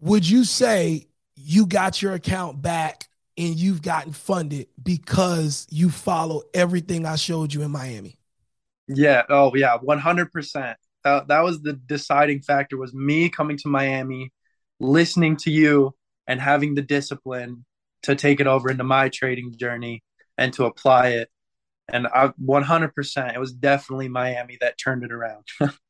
would you say you got your account back and you've gotten funded because you follow everything I showed you in Miami? Yeah. Oh, yeah. One hundred percent. That that was the deciding factor. Was me coming to Miami, listening to you, and having the discipline to take it over into my trading journey and to apply it. And I 100%, it was definitely Miami that turned it around.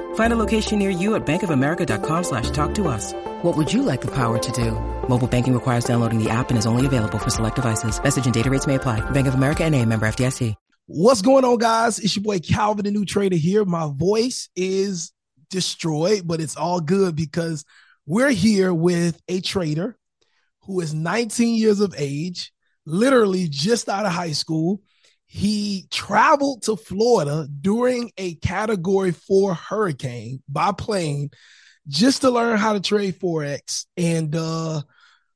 Find a location near you at bankofamerica.com slash talk to us. What would you like the power to do? Mobile banking requires downloading the app and is only available for select devices. Message and data rates may apply. Bank of America and a member FDIC. What's going on, guys? It's your boy Calvin, the new trader here. My voice is destroyed, but it's all good because we're here with a trader who is 19 years of age, literally just out of high school he traveled to Florida during a category four hurricane by plane just to learn how to trade Forex. And uh,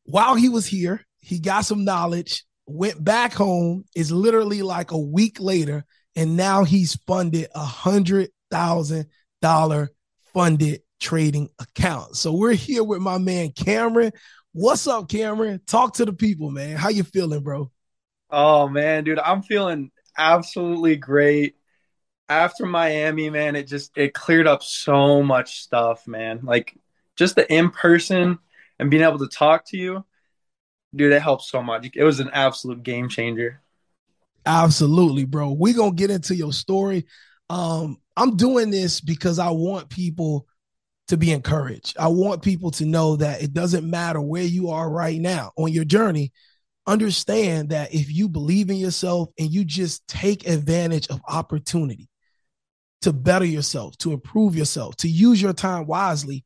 while he was here, he got some knowledge, went back home, is literally like a week later, and now he's funded a hundred thousand dollar funded trading account. So we're here with my man Cameron. What's up, Cameron? Talk to the people, man. How you feeling, bro? Oh man, dude, I'm feeling absolutely great. After Miami, man, it just it cleared up so much stuff, man. Like just the in person and being able to talk to you, dude, it helps so much. It was an absolute game changer. Absolutely, bro. We're gonna get into your story. Um, I'm doing this because I want people to be encouraged. I want people to know that it doesn't matter where you are right now on your journey understand that if you believe in yourself and you just take advantage of opportunity to better yourself, to improve yourself, to use your time wisely,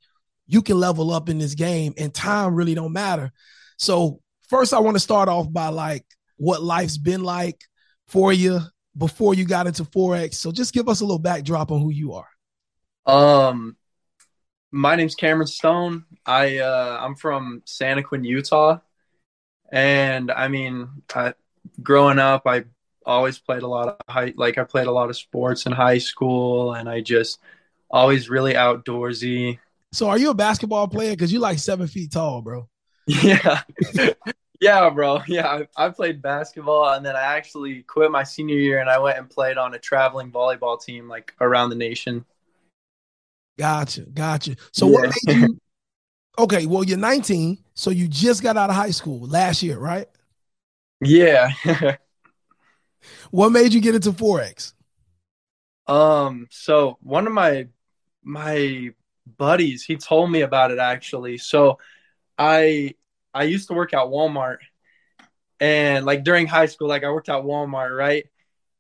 you can level up in this game and time really don't matter. So, first I want to start off by like what life's been like for you before you got into forex. So, just give us a little backdrop on who you are. Um my name's Cameron Stone. I uh I'm from Santaquin, Utah. And I mean, I, growing up, I always played a lot of high, like I played a lot of sports in high school, and I just always really outdoorsy. So, are you a basketball player? Because you're like seven feet tall, bro. Yeah. yeah, bro. Yeah, I, I, played basketball, and then I actually quit my senior year, and I went and played on a traveling volleyball team, like around the nation. Gotcha, gotcha. So, yeah. what made you Okay, well, you're 19, so you just got out of high school last year, right? Yeah. what made you get into forex? Um, so one of my my buddies, he told me about it actually. So I I used to work at Walmart and like during high school, like I worked at Walmart, right?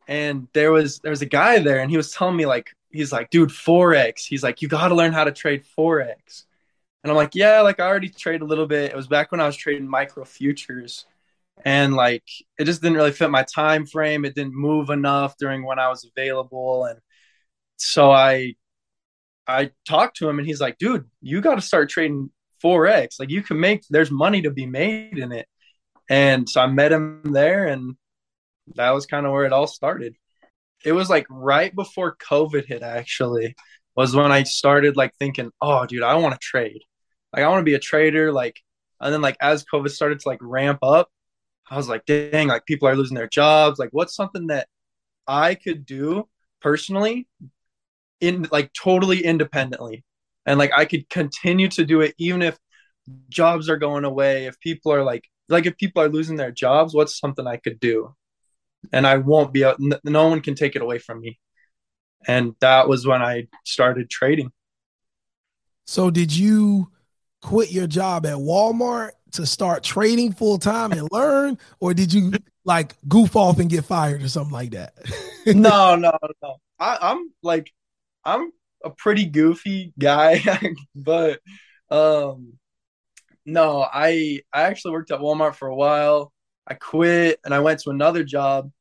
And there was there was a guy there and he was telling me like he's like, dude, Forex. He's like, you gotta learn how to trade Forex. And I'm like, yeah, like I already traded a little bit. It was back when I was trading micro futures. And like it just didn't really fit my time frame. It didn't move enough during when I was available. And so I I talked to him and he's like, dude, you gotta start trading Forex. Like you can make there's money to be made in it. And so I met him there and that was kind of where it all started. It was like right before COVID hit actually was when I started like thinking, oh dude, I want to trade. Like I want to be a trader. Like, and then like as COVID started to like ramp up, I was like, dang, like people are losing their jobs. Like, what's something that I could do personally, in like totally independently, and like I could continue to do it even if jobs are going away. If people are like, like if people are losing their jobs, what's something I could do? And I won't be. out, No one can take it away from me. And that was when I started trading. So did you? Quit your job at Walmart to start trading full time and learn, or did you like goof off and get fired or something like that? no, no, no. I, I'm like, I'm a pretty goofy guy, but um, no, I I actually worked at Walmart for a while. I quit and I went to another job,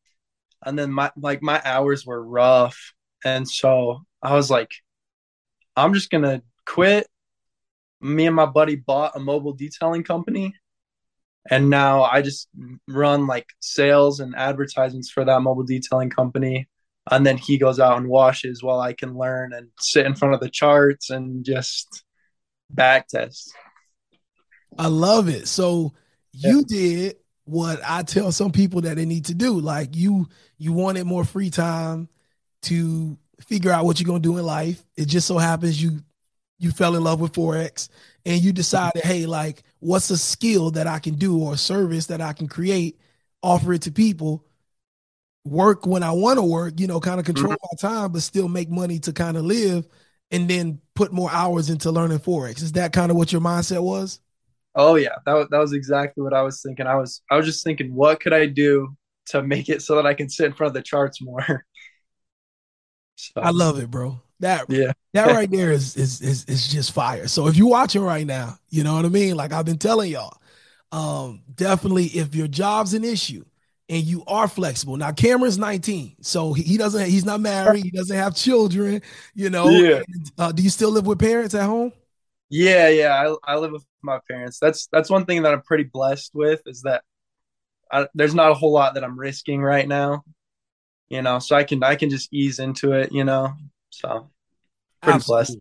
and then my like my hours were rough, and so I was like, I'm just gonna quit. Me and my buddy bought a mobile detailing company, and now I just run like sales and advertisements for that mobile detailing company. And then he goes out and washes while I can learn and sit in front of the charts and just back test. I love it. So you yeah. did what I tell some people that they need to do. Like you, you wanted more free time to figure out what you're gonna do in life. It just so happens you you fell in love with forex and you decided, hey, like, what's a skill that I can do or a service that I can create, offer it to people, work when I want to work, you know, kind of control mm-hmm. my time, but still make money to kind of live, and then put more hours into learning forex. Is that kind of what your mindset was? Oh yeah, that was, that was exactly what I was thinking. I was I was just thinking, what could I do to make it so that I can sit in front of the charts more? so, I love it, bro. That yeah, that right there is, is is is just fire. So if you're watching right now, you know what I mean. Like I've been telling y'all, um, definitely if your job's an issue and you are flexible. Now Cameron's 19, so he, he doesn't he's not married, he doesn't have children. You know, yeah. And, uh, do you still live with parents at home? Yeah, yeah, I, I live with my parents. That's that's one thing that I'm pretty blessed with is that I, there's not a whole lot that I'm risking right now, you know. So I can I can just ease into it, you know. So pretty blessed.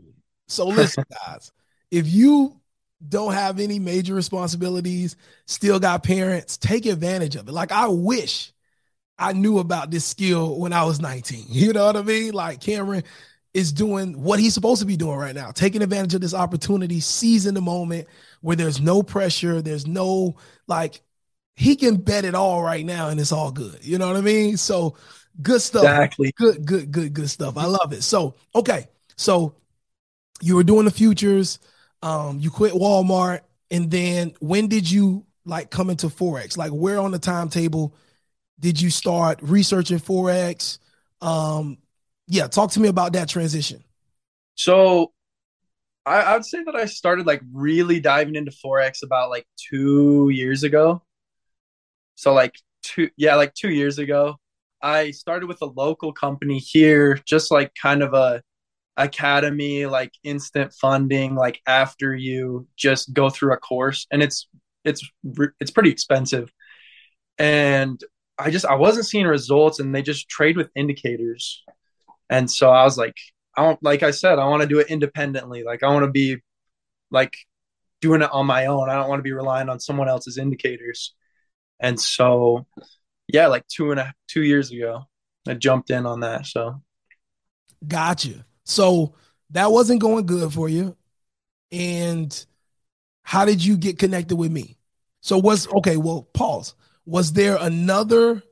So listen, guys, if you don't have any major responsibilities, still got parents, take advantage of it. Like I wish I knew about this skill when I was 19. You know what I mean? Like Cameron is doing what he's supposed to be doing right now, taking advantage of this opportunity, seizing the moment where there's no pressure, there's no like he can bet it all right now and it's all good. You know what I mean? So good stuff. Exactly. Good, good, good, good stuff. I love it. So, okay. So you were doing the futures, um, you quit Walmart, and then when did you like come into Forex? Like where on the timetable did you start researching Forex? Um, yeah, talk to me about that transition. So I, I would say that I started like really diving into Forex about like two years ago. So like two yeah, like two years ago. I started with a local company here, just like kind of a academy, like instant funding, like after you just go through a course and it's it's it's pretty expensive. And I just I wasn't seeing results and they just trade with indicators. And so I was like, I don't, like I said, I want to do it independently. Like I want to be like doing it on my own. I don't want to be relying on someone else's indicators. And so, yeah, like two and a two years ago, I jumped in on that. So, gotcha. So that wasn't going good for you. And how did you get connected with me? So was okay. Well, pause. Was there another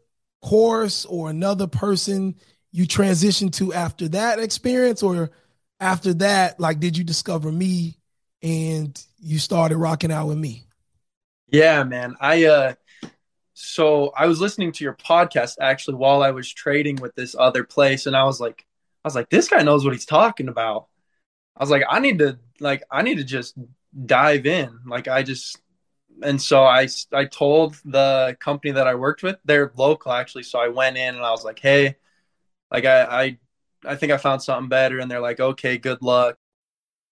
course or another person you transitioned to after that experience or after that like did you discover me and you started rocking out with me yeah man i uh so i was listening to your podcast actually while i was trading with this other place and i was like i was like this guy knows what he's talking about i was like i need to like i need to just dive in like i just and so I I told the company that I worked with, they're local actually. So I went in and I was like, hey, like I, I I think I found something better and they're like, okay, good luck.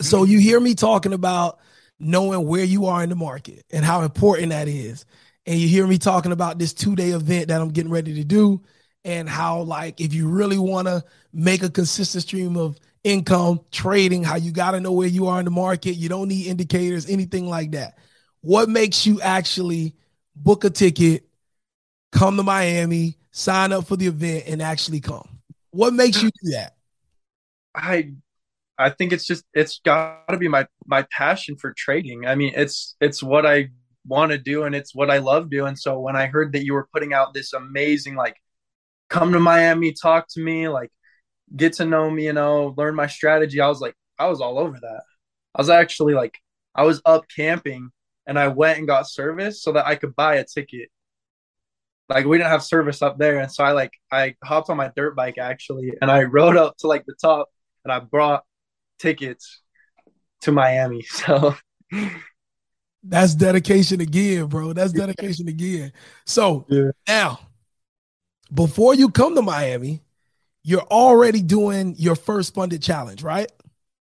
So you hear me talking about knowing where you are in the market and how important that is. And you hear me talking about this two day event that I'm getting ready to do and how, like, if you really want to make a consistent stream of income trading, how you got to know where you are in the market. You don't need indicators, anything like that. What makes you actually book a ticket, come to Miami, sign up for the event, and actually come? What makes you do that? I I think it's just it's got to be my my passion for trading. I mean, it's it's what I want to do and it's what I love doing. So when I heard that you were putting out this amazing like come to Miami, talk to me, like get to know me, you know, learn my strategy, I was like, I was all over that. I was actually like I was up camping and I went and got service so that I could buy a ticket. Like we didn't have service up there, and so I like I hopped on my dirt bike actually, and I rode up to like the top, and I brought tickets to Miami. So that's dedication again, bro. That's dedication again. So yeah. now, before you come to Miami, you're already doing your first funded challenge, right?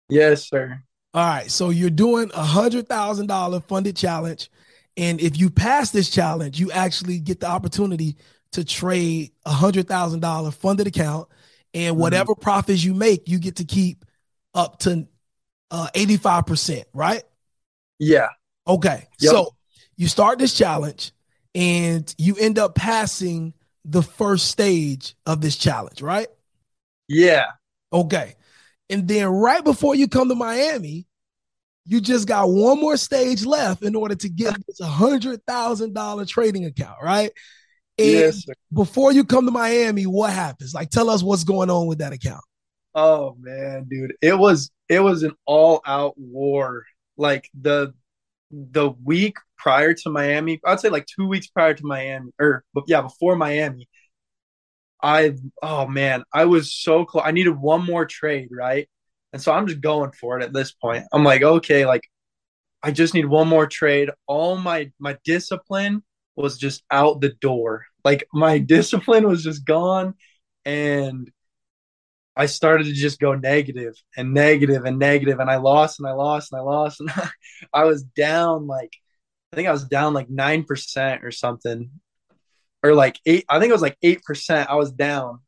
Yes, sir. All right. So you're doing a hundred thousand dollar funded challenge. And if you pass this challenge, you actually get the opportunity to trade a hundred thousand dollar funded account. And mm-hmm. whatever mm-hmm. profits you make, you get to keep up to uh, 85%, right? Yeah. Okay. Yep. So you start this challenge and you end up passing the first stage of this challenge, right? Yeah. Okay. And then right before you come to Miami, you just got one more stage left in order to get this hundred thousand dollar trading account, right? And yes, sir. before you come to Miami, what happens? Like, tell us what's going on with that account. Oh man, dude, it was it was an all out war. Like the the week prior to Miami, I'd say like two weeks prior to Miami, or yeah, before Miami, I oh man, I was so close. I needed one more trade, right? And so I'm just going for it at this point. I'm like, okay, like I just need one more trade. All my my discipline was just out the door. Like my discipline was just gone and I started to just go negative and negative and negative and I lost and I lost and I lost and I was down like I think I was down like 9% or something or like eight. I think it was like eight percent. I was down,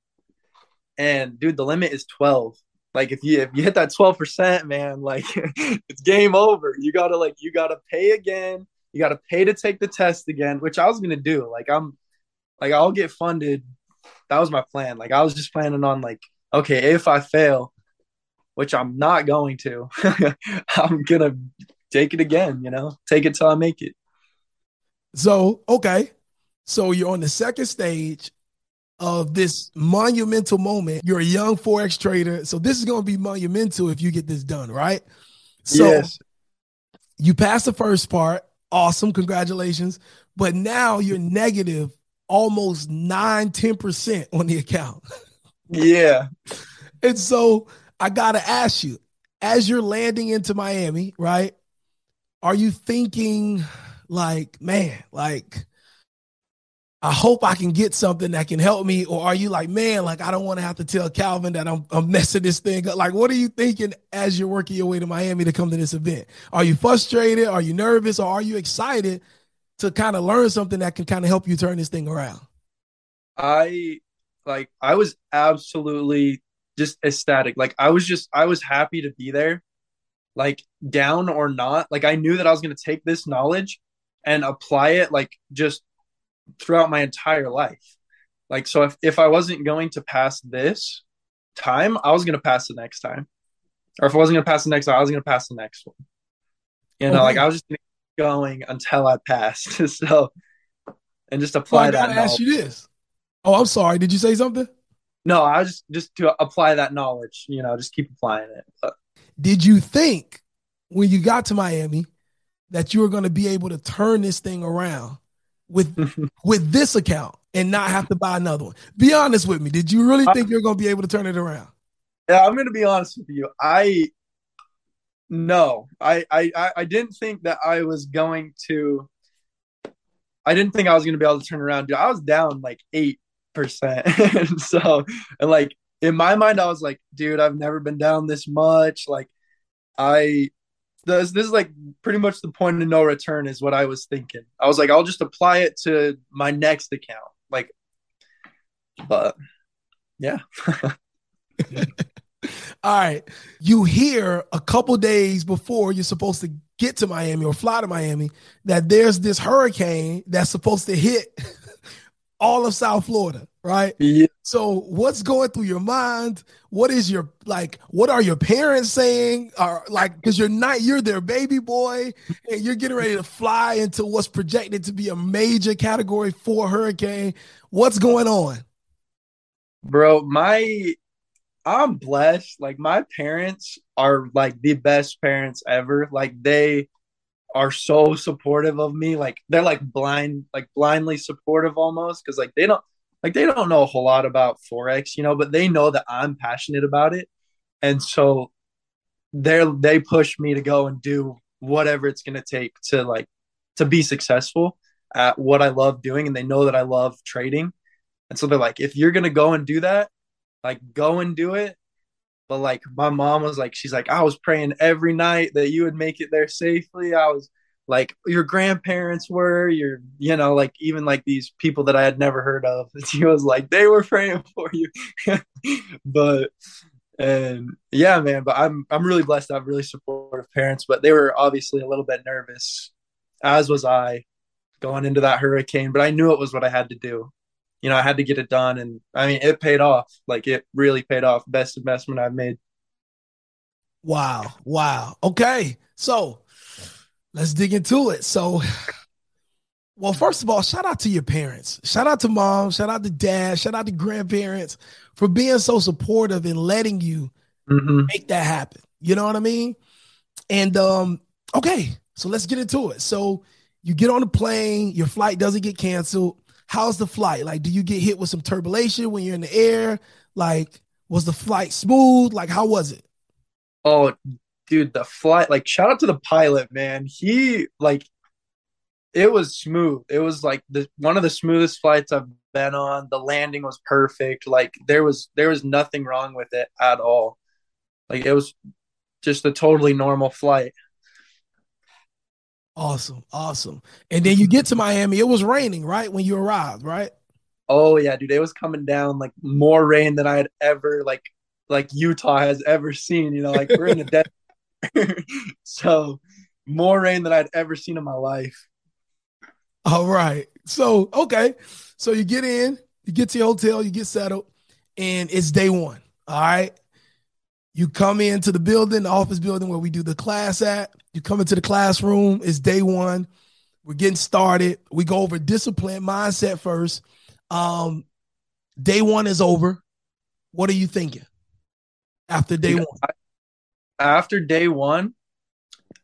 and dude, the limit is twelve. Like if you if you hit that twelve percent, man, like it's game over. You gotta like you gotta pay again. You gotta pay to take the test again, which I was gonna do. Like I'm, like I'll get funded. That was my plan. Like I was just planning on like, okay, if I fail, which I'm not going to, I'm gonna take it again. You know, take it till I make it. So okay, so you're on the second stage of this monumental moment. You're a young Forex trader. So this is going to be monumental if you get this done, right? So yes. you pass the first part. Awesome. Congratulations. But now you're negative almost 9, 10% on the account. Yeah. and so I got to ask you, as you're landing into Miami, right? Are you thinking like, man, like I hope I can get something that can help me? Or are you like, man, like I don't want to have to tell Calvin that I'm, I'm messing this thing up? Like, what are you thinking as you're working your way to Miami to come to this event? Are you frustrated? Are you nervous? Or are you excited to kind of learn something that can kind of help you turn this thing around? I like I was absolutely just ecstatic. Like I was just I was happy to be there. Like down or not, like I knew that I was going to take this knowledge and apply it like just throughout my entire life. Like, so if, if I wasn't going to pass this time, I was going to pass the next time. Or if I wasn't going to pass the next time, I was going to pass the next one. You know, okay. like I was just going until I passed. so, and just apply well, I that. I ask you this. Oh, I'm sorry. Did you say something? No, I was just just to apply that knowledge. You know, just keep applying it. But. Did you think when you got to Miami that you were going to be able to turn this thing around with with this account and not have to buy another one? Be honest with me. Did you really think you're going to be able to turn it around? Yeah, I'm going to be honest with you. I no, I I I didn't think that I was going to. I didn't think I was going to be able to turn around. Dude, I was down like eight percent, so and like in my mind, I was like, dude, I've never been down this much. Like, I this this is like pretty much the point of no return is what I was thinking. I was like, I'll just apply it to my next account. Like, but yeah. All right. You hear a couple days before you're supposed to get to Miami or fly to Miami that there's this hurricane that's supposed to hit all of South Florida, right? Yeah. So what's going through your mind? What is your like what are your parents saying? Or like cuz you're not you're their baby boy and you're getting ready to fly into what's projected to be a major category 4 hurricane. What's going on? Bro, my I'm blessed. Like my parents are like the best parents ever. Like they are so supportive of me. Like they're like blind, like blindly supportive almost because like they don't like they don't know a whole lot about forex, you know, but they know that I'm passionate about it, and so they're they push me to go and do whatever it's gonna take to like to be successful at what I love doing, and they know that I love trading, and so they're like, if you're gonna go and do that, like go and do it. But like my mom was like, she's like, I was praying every night that you would make it there safely. I was like your grandparents were, your you know, like even like these people that I had never heard of. She was like, they were praying for you. but and yeah, man, but I'm I'm really blessed I have really supportive parents, but they were obviously a little bit nervous, as was I, going into that hurricane. But I knew it was what I had to do you know, I had to get it done. And I mean, it paid off. Like it really paid off. Best investment I've made. Wow. Wow. Okay. So let's dig into it. So, well, first of all, shout out to your parents. Shout out to mom. Shout out to dad. Shout out to grandparents for being so supportive and letting you mm-hmm. make that happen. You know what I mean? And um, okay, so let's get into it. So you get on the plane, your flight doesn't get canceled how's the flight? Like, do you get hit with some turbulation when you're in the air? Like, was the flight smooth? Like, how was it? Oh, dude, the flight, like, shout out to the pilot, man. He, like, it was smooth. It was like the one of the smoothest flights I've been on. The landing was perfect. Like, there was, there was nothing wrong with it at all. Like, it was just a totally normal flight. Awesome, awesome. And then you get to Miami. It was raining, right, when you arrived, right? Oh yeah, dude. It was coming down like more rain than I had ever like like Utah has ever seen. You know, like we're in the desert, so more rain than I'd ever seen in my life. All right. So okay, so you get in, you get to your hotel, you get settled, and it's day one. All right. You come into the building, the office building where we do the class at. You come into the classroom, it's day one. We're getting started. We go over discipline mindset first. Um, day one is over. What are you thinking after day one? After day one,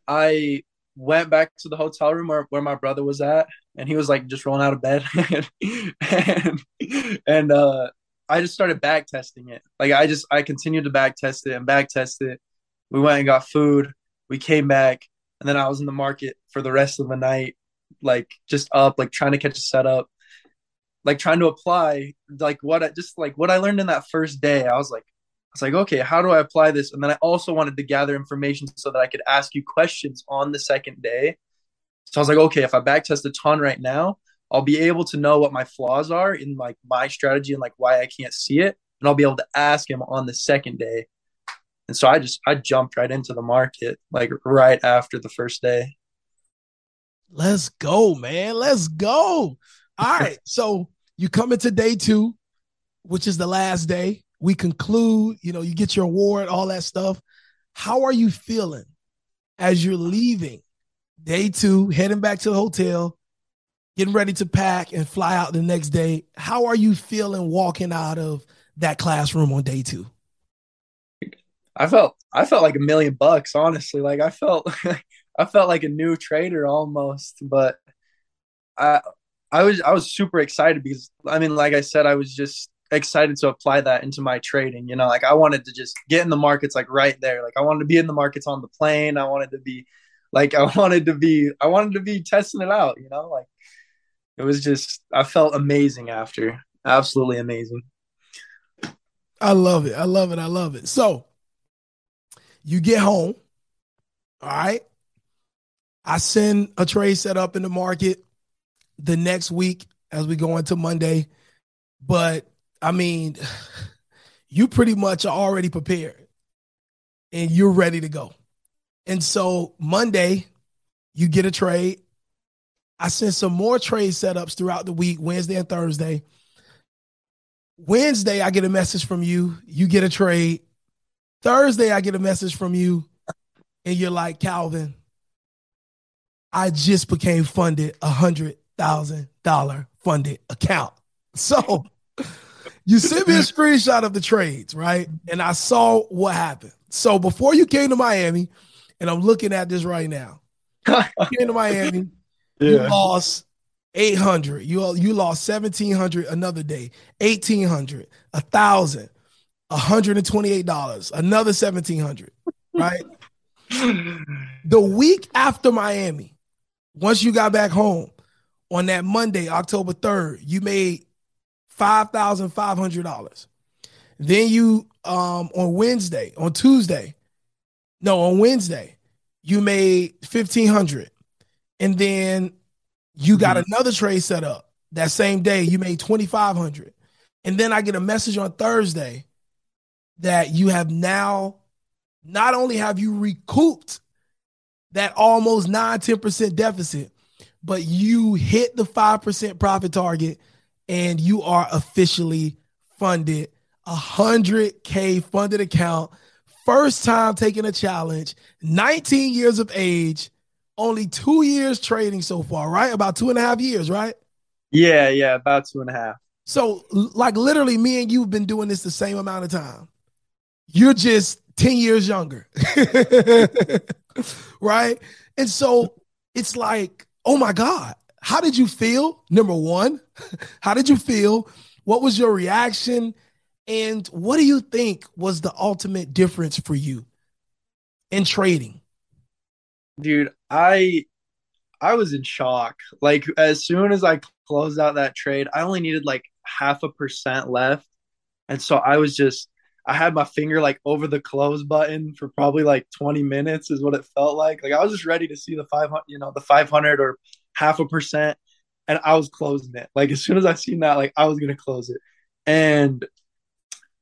I went back to the hotel room where, where my brother was at, and he was like just rolling out of bed, and and uh, I just started back testing it. Like I just I continued to back test it and back test it. We went and got food we came back and then I was in the market for the rest of the night, like just up, like trying to catch a setup, like trying to apply like what I just like what I learned in that first day. I was like, was like, okay, how do I apply this? And then I also wanted to gather information so that I could ask you questions on the second day. So I was like, okay, if I backtest a ton right now, I'll be able to know what my flaws are in like my strategy and like why I can't see it. And I'll be able to ask him on the second day and so I just I jumped right into the market like right after the first day. Let's go, man. Let's go. All right. so you come into day two, which is the last day. We conclude, you know, you get your award, all that stuff. How are you feeling as you're leaving day two, heading back to the hotel, getting ready to pack and fly out the next day? How are you feeling walking out of that classroom on day two? I felt I felt like a million bucks, honestly. Like I felt I felt like a new trader almost, but I I was I was super excited because I mean, like I said, I was just excited to apply that into my trading. You know, like I wanted to just get in the markets like right there. Like I wanted to be in the markets on the plane. I wanted to be like I wanted to be I wanted to be testing it out, you know, like it was just I felt amazing after. Absolutely amazing. I love it. I love it. I love it. So you get home. All right. I send a trade set up in the market the next week as we go into Monday. But I mean, you pretty much are already prepared and you're ready to go. And so Monday, you get a trade. I sent some more trade setups throughout the week, Wednesday and Thursday. Wednesday, I get a message from you. You get a trade. Thursday, I get a message from you, and you're like, Calvin, I just became funded a hundred thousand dollar funded account. So you sent me a screenshot of the trades, right? And I saw what happened. So before you came to Miami, and I'm looking at this right now. You came to Miami, yeah. you lost 800. You you lost 1700 another day, 1800, a thousand, $128, another 1700, right? the week after Miami, once you got back home on that Monday, October 3rd, you made $5,500. Then you um on Wednesday, on Tuesday, no, on Wednesday, you made 1500. And then you got mm-hmm. another trade set up that same day, you made 2500. And then I get a message on Thursday that you have now not only have you recouped that almost 9 10% deficit, but you hit the 5% profit target and you are officially funded a 100K funded account. First time taking a challenge, 19 years of age, only two years trading so far, right? About two and a half years, right? Yeah, yeah, about two and a half. So, like, literally, me and you have been doing this the same amount of time. You're just 10 years younger. right? And so it's like, oh my God, how did you feel? Number one, how did you feel? What was your reaction? And what do you think was the ultimate difference for you in trading? Dude, I I was in shock. Like as soon as I closed out that trade, I only needed like half a percent left. And so I was just I had my finger like over the close button for probably like 20 minutes is what it felt like. Like I was just ready to see the 500, you know, the 500 or half a percent and I was closing it. Like as soon as I seen that, like I was to close it. And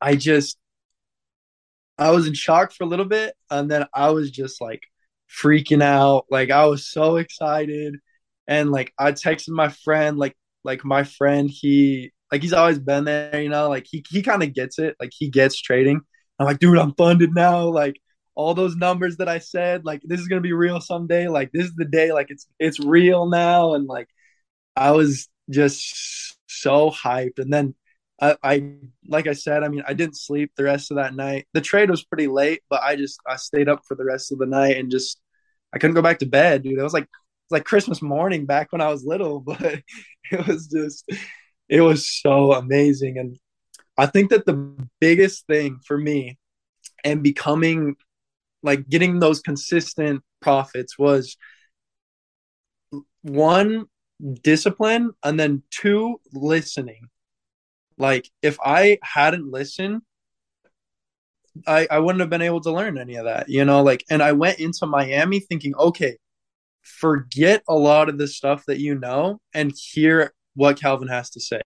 I just I was in shock for a little bit and then I was just like freaking out. Like I was so excited and like I texted my friend like like my friend he like he's always been there, you know, like he he kind of gets it. Like he gets trading. I'm like, dude, I'm funded now. Like all those numbers that I said, like this is gonna be real someday. Like this is the day, like it's it's real now. And like I was just so hyped. And then I, I like I said, I mean, I didn't sleep the rest of that night. The trade was pretty late, but I just I stayed up for the rest of the night and just I couldn't go back to bed, dude. It was like like Christmas morning back when I was little, but it was just it was so amazing. And I think that the biggest thing for me and becoming like getting those consistent profits was one discipline and then two listening. Like if i hadn't listened i i wouldn't have been able to learn any of that you know? Like and i went into miami thinking okay forget a lot of the stuff that you know and hear what Calvin has to say.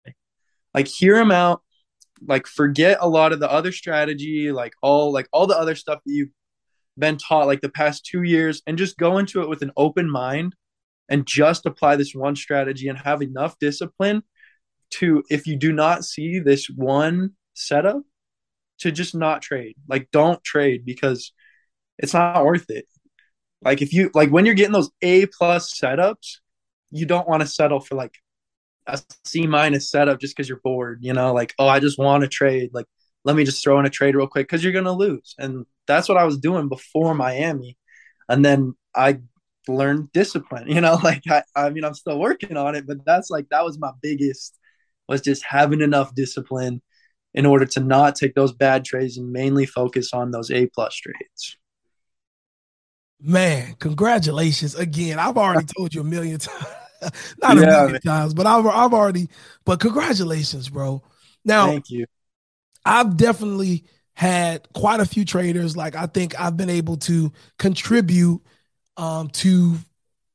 Like hear him out, like forget a lot of the other strategy, like all like all the other stuff that you've been taught like the past 2 years and just go into it with an open mind and just apply this one strategy and have enough discipline to if you do not see this one setup to just not trade. Like don't trade because it's not worth it. Like if you like when you're getting those A plus setups, you don't want to settle for like a C minus setup just because you're bored, you know, like, oh, I just want to trade. Like, let me just throw in a trade real quick because you're to lose. And that's what I was doing before Miami. And then I learned discipline, you know, like, I, I mean, I'm still working on it, but that's like, that was my biggest, was just having enough discipline in order to not take those bad trades and mainly focus on those A plus trades. Man, congratulations again. I've already told you a million times. Not yeah, a million man. times, but I've I've already. But congratulations, bro. Now, thank you. I've definitely had quite a few traders. Like I think I've been able to contribute um, to,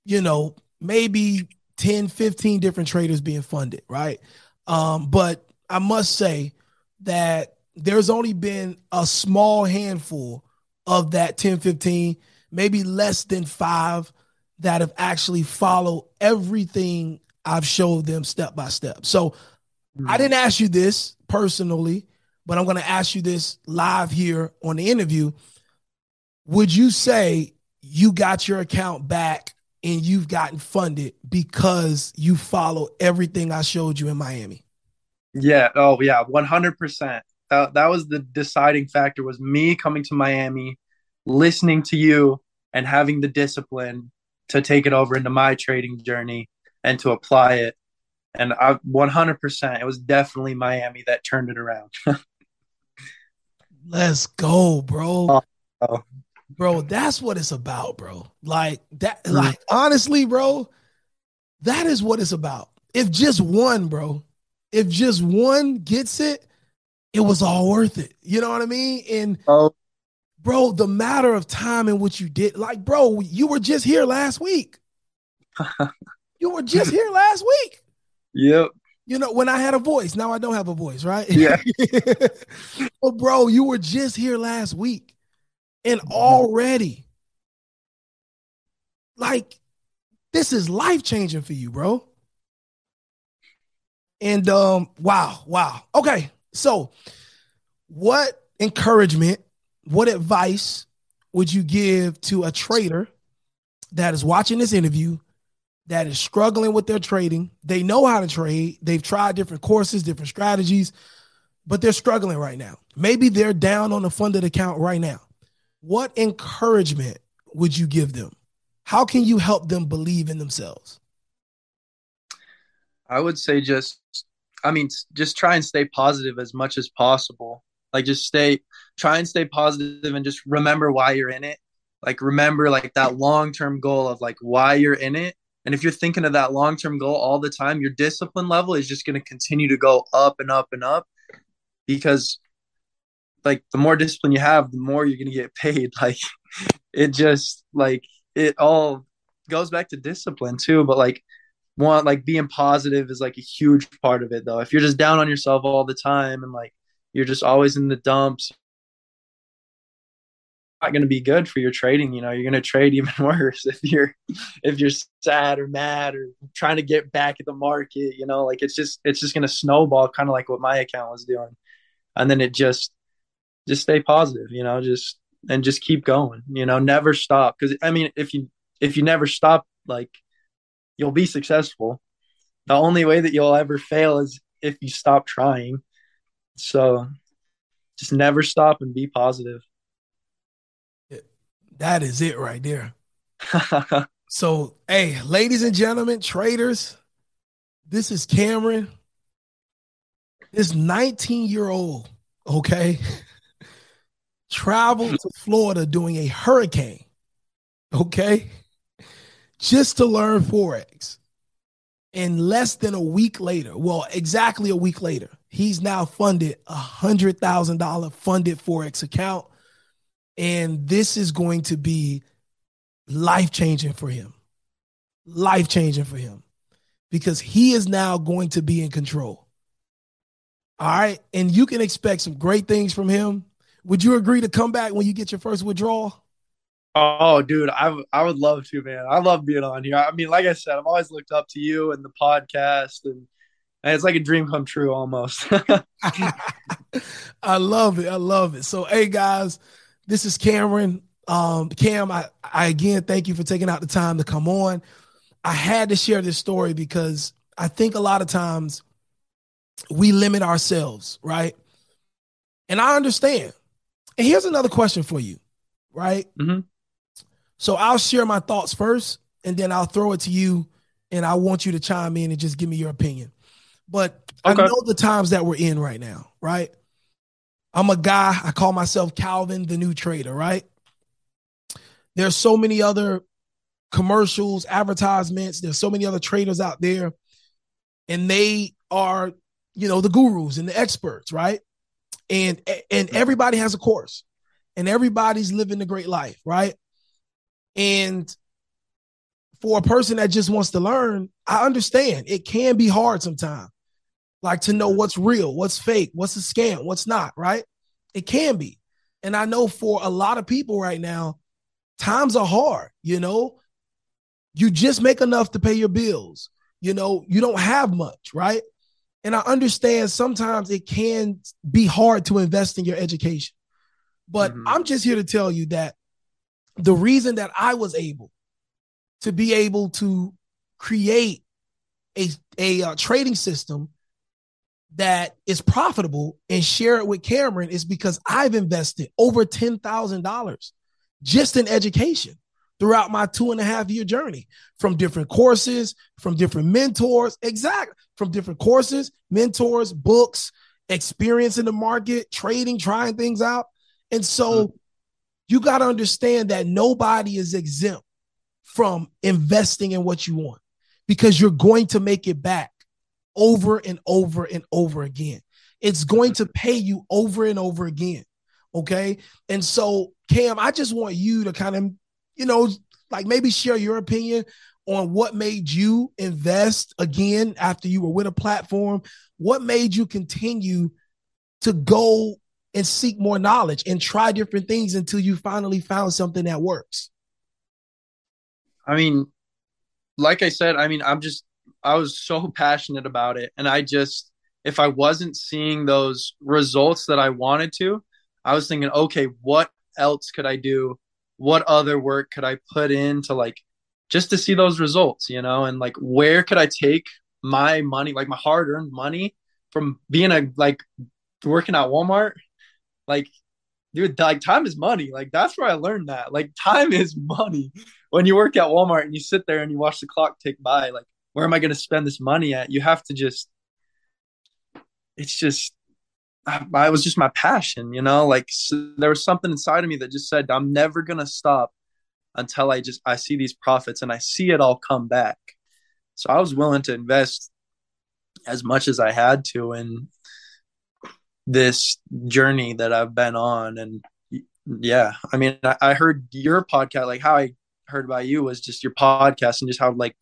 you know, maybe 10, 15 different traders being funded, right? Um, but I must say that there's only been a small handful of that 10, 15, maybe less than five that have actually followed everything I've showed them step by step. So mm-hmm. I didn't ask you this personally, but I'm going to ask you this live here on the interview. Would you say you got your account back and you've gotten funded because you follow everything I showed you in Miami? Yeah. Oh, yeah. One hundred percent. That that was the deciding factor. Was me coming to Miami, listening to you, and having the discipline to take it over into my trading journey and to apply it. And I one hundred percent. It was definitely Miami that turned it around. Let's go, bro. Oh, oh. Bro, that's what it's about, bro. Like that, mm. like honestly, bro, that is what it's about. If just one, bro, if just one gets it, it was all worth it. You know what I mean? And Oh, bro, the matter of time in which you did, like, bro, you were just here last week. you were just here last week. yep. You know, when I had a voice, now I don't have a voice, right? Yeah. but bro, you were just here last week. And already, like, this is life changing for you, bro. And um, wow, wow. Okay. So, what encouragement, what advice would you give to a trader that is watching this interview that is struggling with their trading? They know how to trade, they've tried different courses, different strategies, but they're struggling right now. Maybe they're down on the funded account right now. What encouragement would you give them? How can you help them believe in themselves? I would say just, I mean, just try and stay positive as much as possible. Like, just stay, try and stay positive and just remember why you're in it. Like, remember like that long term goal of like why you're in it. And if you're thinking of that long term goal all the time, your discipline level is just going to continue to go up and up and up because, like, the more discipline you have, the more you're going to get paid. Like, it just, like, it all goes back to discipline too. But, like, one like being positive is like a huge part of it though if you're just down on yourself all the time and like you're just always in the dumps going to be good for your trading you know you're going to trade even worse if you're if you're sad or mad or trying to get back at the market you know like it's just it's just going to snowball kind of like what my account was doing and then it just just stay positive you know just and just keep going you know never stop because i mean if you if you never stop like you'll be successful. The only way that you'll ever fail is if you stop trying. So just never stop and be positive. That is it right there. So, hey, ladies and gentlemen, traders, this is Cameron. This 19 year old, okay, traveled to Florida doing a hurricane, okay, just to learn Forex. And less than a week later, well, exactly a week later, he's now funded a $100,000 funded Forex account. And this is going to be life changing for him. Life changing for him because he is now going to be in control. All right. And you can expect some great things from him. Would you agree to come back when you get your first withdrawal? oh, dude, I, I would love to, man. I love being on here. I mean, like I said, I've always looked up to you and the podcast, and, and it's like a dream come true almost. I love it. I love it. So, hey guys, this is Cameron. Um, Cam, I, I again thank you for taking out the time to come on. I had to share this story because I think a lot of times we limit ourselves, right? And I understand. And here's another question for you, right? Mhm. So I'll share my thoughts first, and then I'll throw it to you, and I want you to chime in and just give me your opinion. But Okay. I know the times that we're in right now, right? I'm a guy, I call myself Calvin, the new trader, right? There's so many other commercials, advertisements, there's so many other traders out there, and they are, you know, the gurus and the experts, right? And and everybody has a course, and everybody's living a great life, right? And for a person that just wants to learn, I understand it can be hard sometimes like to know what's real, what's fake, what's a scam, what's not, right? It can be. And I know for a lot of people right now, times are hard, you know? You just make enough to pay your bills. You know, you don't have much, right? And I understand sometimes it can be hard to invest in your education. But Mhm. I'm just here to tell you that the reason that I was able to be able to create a, a uh, trading system that is profitable and share it with Cameron is because I've invested over $10,000 just in education throughout my two and a half year journey from different courses, from different mentors, exactly from different courses, mentors, books, experience in the market, trading, trying things out. And so mm-hmm. you got to understand that nobody is exempt from investing in what you want because you're going to make it back over and over and over again. It's going to pay you over and over again. Okay. And so, Cam, I just want you to kind of, you know, like maybe share your opinion on what made you invest again after you were with a platform. What made you continue to go and seek more knowledge and try different things until you finally found something that works? I mean, like I said, I mean, I'm just I was so passionate about it. And I just, if I wasn't seeing those results that I wanted to, I was thinking, okay, what else could I do? What other work could I put in to like just to see those results, you know? And like, where could I take my money, like my hard earned money from being a like working at Walmart? Like, dude, like time is money. Like, that's where I learned that. Like, time is money. When you work at Walmart and you sit there and you watch the clock tick by, like, where am I going to spend this money at? You have to just, it's just, I, was just my passion, you know, like so there was something inside of me that just said, I'm never going to stop until I just, I see these profits and I see it all come back. So I was willing to invest as much as I had to in this journey that I've been on. And yeah, I mean, I, I heard your podcast, like how I heard about you was just your podcast and just how like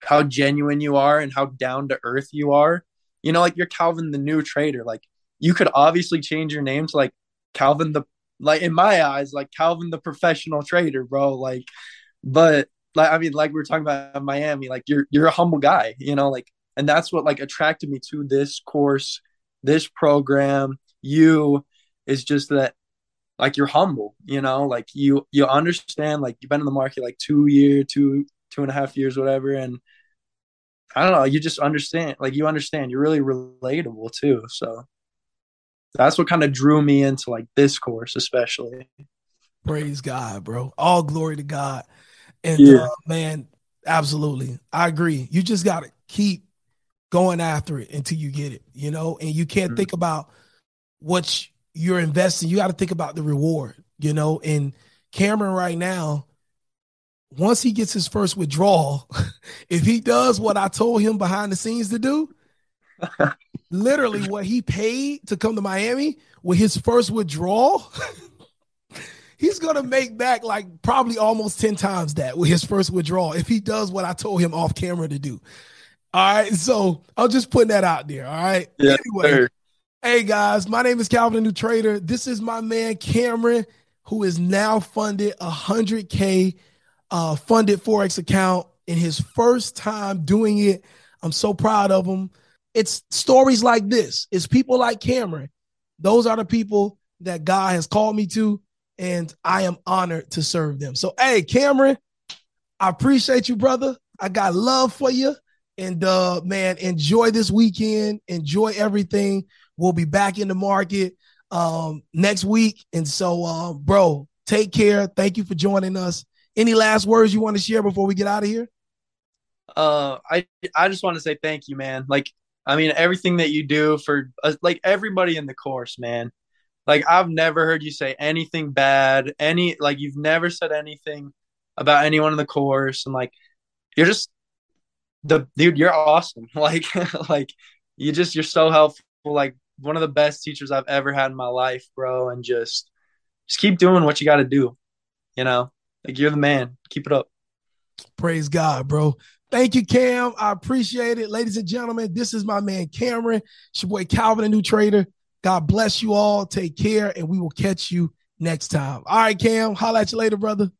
how genuine you are and how down to earth you are. You know, like you're Calvin the new trader. Like you could obviously change your name to like Calvin the like in my eyes, like Calvin the professional trader, bro. Like, but like I mean, like we are talking about Miami, like you're you're a humble guy, you know, like and that's what like attracted me to this course, this program. You is just that like you're humble, you know, like you you understand, like you've been in the market like two year, two two and a half years, whatever. And I don't know, you just understand, like you understand, you're really relatable too. So that's what kind of drew me into like this course, especially. Praise God, bro. All glory to God. And yeah. uh, man, absolutely. I agree. You just got to keep going after it until you get it, you know, and you can't mm-hmm. think about what you're investing. You got to think about the reward, you know, and Cameron right now, once he gets his first withdrawal, if he does what I told him behind the scenes to do, literally what he paid to come to Miami with his first withdrawal, he's gonna make back like probably almost 10 times that with his first withdrawal if he does what I told him off camera to do. All right. So I'm just putting that out there. All right. Yeah, anyway. Sir. Hey guys, my name is Calvin the New Trader. This is my man Cameron, who is now funded 100K uh, funded Forex account in his first time doing it. I'm so proud of him. It's stories like this. It's people like Cameron. Those are the people that God has called me to, and I am honored to serve them. So, hey, Cameron, I appreciate you, brother. I got love for you. And uh, man, enjoy this weekend. Enjoy everything. We'll be back in the market um, next week. And so, uh, bro, take care. Thank you for joining us. Any last words you want to share before we get out of here? Uh, I I just want to say thank you, man. Like, I mean, everything that you do for uh, like everybody in the course, man. Like, I've never heard you say anything bad. Any like you've never said anything about anyone in the course, and like you're just the dude. You're awesome. Like, like you just you're so helpful. Like one of the best teachers I've ever had in my life, bro. And just just keep doing what you got to do. You know. Like you're the man. Keep it up. Praise God, bro. Thank you, Cam. I appreciate it. Ladies and gentlemen, this is my man Cameron. It's your boy Calvin, a new trader. God bless you all. Take care, and we will catch you next time. All right, Cam. Holla at you later, brother.